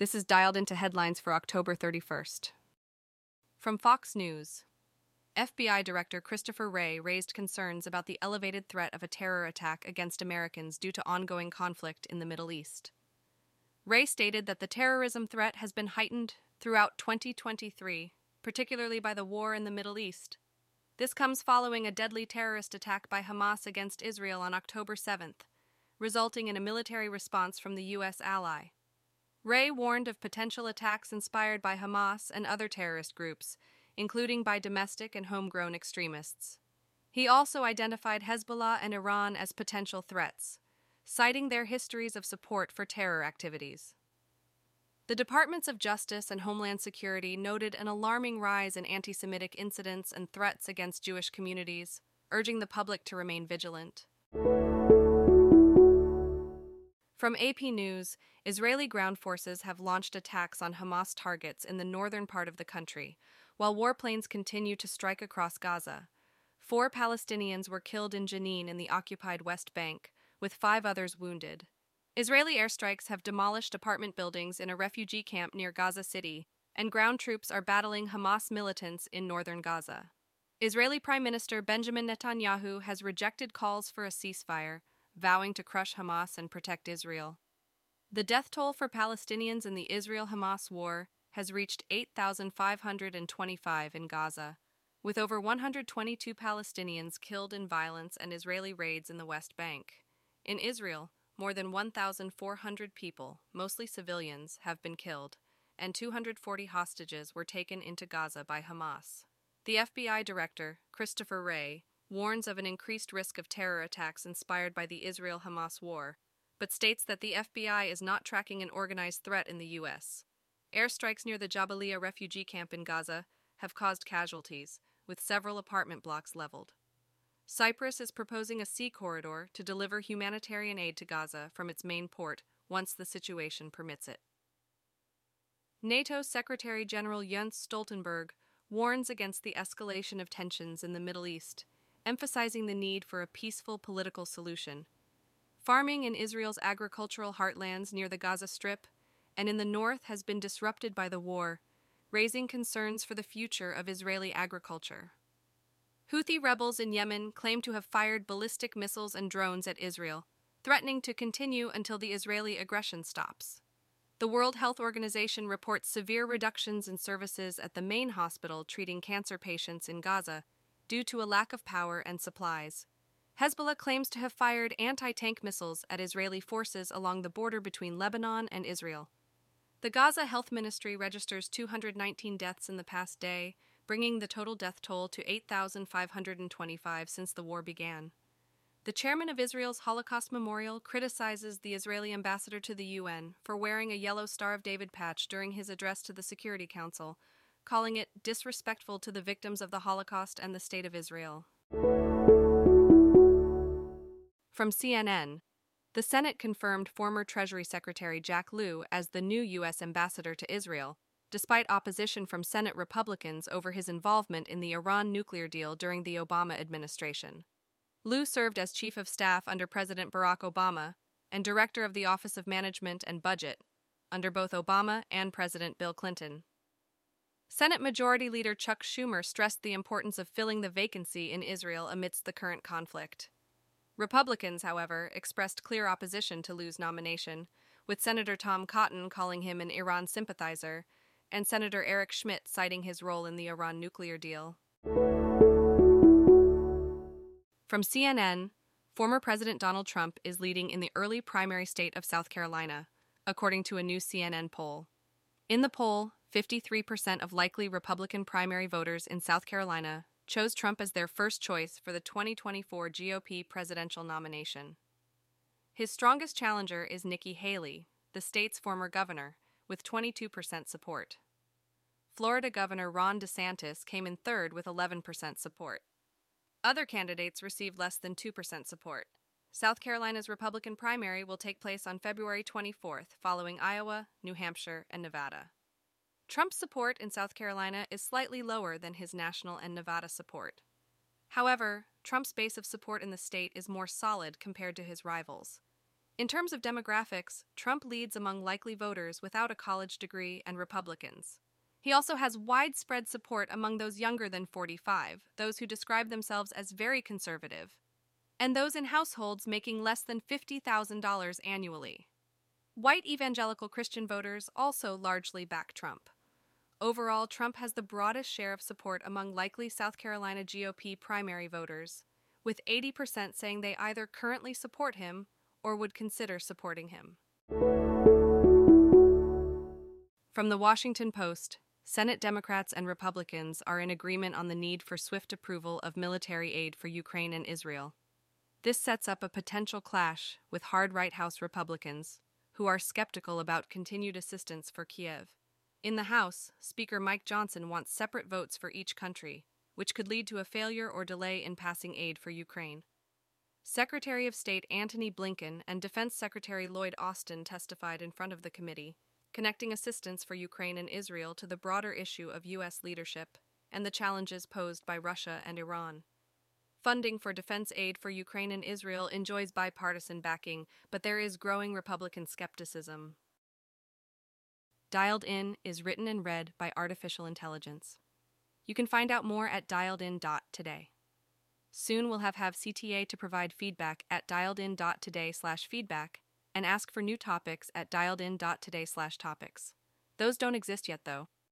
This is dialed into headlines for October 31st. From Fox News FBI Director Christopher Wray raised concerns about the elevated threat of a terror attack against Americans due to ongoing conflict in the Middle East. Wray stated that the terrorism threat has been heightened throughout 2023, particularly by the war in the Middle East. This comes following a deadly terrorist attack by Hamas against Israel on October 7th, resulting in a military response from the U.S. ally. Wray warned of potential attacks inspired by Hamas and other terrorist groups, including by domestic and homegrown extremists. He also identified Hezbollah and Iran as potential threats, citing their histories of support for terror activities. The Departments of Justice and Homeland Security noted an alarming rise in anti Semitic incidents and threats against Jewish communities, urging the public to remain vigilant. From AP News, Israeli ground forces have launched attacks on Hamas targets in the northern part of the country, while warplanes continue to strike across Gaza. Four Palestinians were killed in Jenin in the occupied West Bank, with five others wounded. Israeli airstrikes have demolished apartment buildings in a refugee camp near Gaza City, and ground troops are battling Hamas militants in northern Gaza. Israeli Prime Minister Benjamin Netanyahu has rejected calls for a ceasefire, vowing to crush Hamas and protect Israel. The death toll for Palestinians in the Israel Hamas war has reached 8,525 in Gaza, with over 122 Palestinians killed in violence and Israeli raids in the West Bank. In Israel, more than 1,400 people, mostly civilians, have been killed, and 240 hostages were taken into Gaza by Hamas. The FBI director, Christopher Wray, warns of an increased risk of terror attacks inspired by the Israel Hamas war, but states that the FBI is not tracking an organized threat in the U.S. Airstrikes near the Jabalia refugee camp in Gaza have caused casualties, with several apartment blocks leveled. Cyprus is proposing a sea corridor to deliver humanitarian aid to Gaza from its main port once the situation permits it. NATO Secretary General Jens Stoltenberg warns against the escalation of tensions in the Middle East, emphasizing the need for a peaceful political solution. Farming in Israel's agricultural heartlands near the Gaza Strip and in the north has been disrupted by the war, raising concerns for the future of Israeli agriculture. Houthi rebels in Yemen claim to have fired ballistic missiles and drones at Israel, threatening to continue until the Israeli aggression stops. The World Health Organization reports severe reductions in services at the main hospital treating cancer patients in Gaza due to a lack of power and supplies. Hezbollah claims to have fired anti tank missiles at Israeli forces along the border between Lebanon and Israel. The Gaza Health Ministry registers 219 deaths in the past day, bringing the total death toll to 8,525 since the war began. The chairman of Israel's Holocaust Memorial criticizes the Israeli ambassador to the UN for wearing a yellow Star of David patch during his address to the Security Council, calling it disrespectful to the victims of the Holocaust and the State of Israel. From CNN, the Senate confirmed former Treasury Secretary Jack Lew as the new U.S. ambassador to Israel, despite opposition from Senate Republicans over his involvement in the Iran nuclear deal during the Obama administration. Lew served as Chief of Staff under President Barack Obama and Director of the Office of Management and Budget under both Obama and President Bill Clinton. Senate Majority Leader Chuck Schumer stressed the importance of filling the vacancy in Israel amidst the current conflict. Republicans, however, expressed clear opposition to Lew's nomination, with Senator Tom Cotton calling him an Iran sympathizer and Senator Eric Schmitt citing his role in the Iran nuclear deal. From CNN, former President Donald Trump is leading in the early primary state of South Carolina, according to a new CNN poll. In the poll, 53% of likely Republican primary voters in South Carolina chose Trump as their first choice for the 2024 GOP presidential nomination. His strongest challenger is Nikki Haley, the state's former governor, with 22% support. Florida Governor Ron DeSantis came in third with 11% support. Other candidates received less than 2% support. South Carolina's Republican primary will take place on February 24th, following Iowa, New Hampshire, and Nevada. Trump's support in South Carolina is slightly lower than his national and Nevada support. However, Trump's base of support in the state is more solid compared to his rivals. In terms of demographics, Trump leads among likely voters without a college degree and Republicans. He also has widespread support among those younger than 45, those who describe themselves as very conservative, and those in households making less than $50,000 annually. White evangelical Christian voters also largely back Trump. Overall, Trump has the broadest share of support among likely South Carolina GOP primary voters, with 80% saying they either currently support him or would consider supporting him. From the Washington Post, Senate Democrats and Republicans are in agreement on the need for swift approval of military aid for Ukraine and Israel. This sets up a potential clash with hard right House Republicans, who are skeptical about continued assistance for Kiev. In the House, Speaker Mike Johnson wants separate votes for each country, which could lead to a failure or delay in passing aid for Ukraine. Secretary of State Antony Blinken and Defense Secretary Lloyd Austin testified in front of the committee, connecting assistance for Ukraine and Israel to the broader issue of U.S. leadership and the challenges posed by Russia and Iran. Funding for defense aid for Ukraine and Israel enjoys bipartisan backing, but there is growing Republican skepticism. Dialed In is written and read by artificial intelligence. You can find out more at dialedin.today. Soon we'll have have CTA to provide feedback at dialedin.today slash feedback and ask for new topics at dialedin.today slash topics. Those don't exist yet though.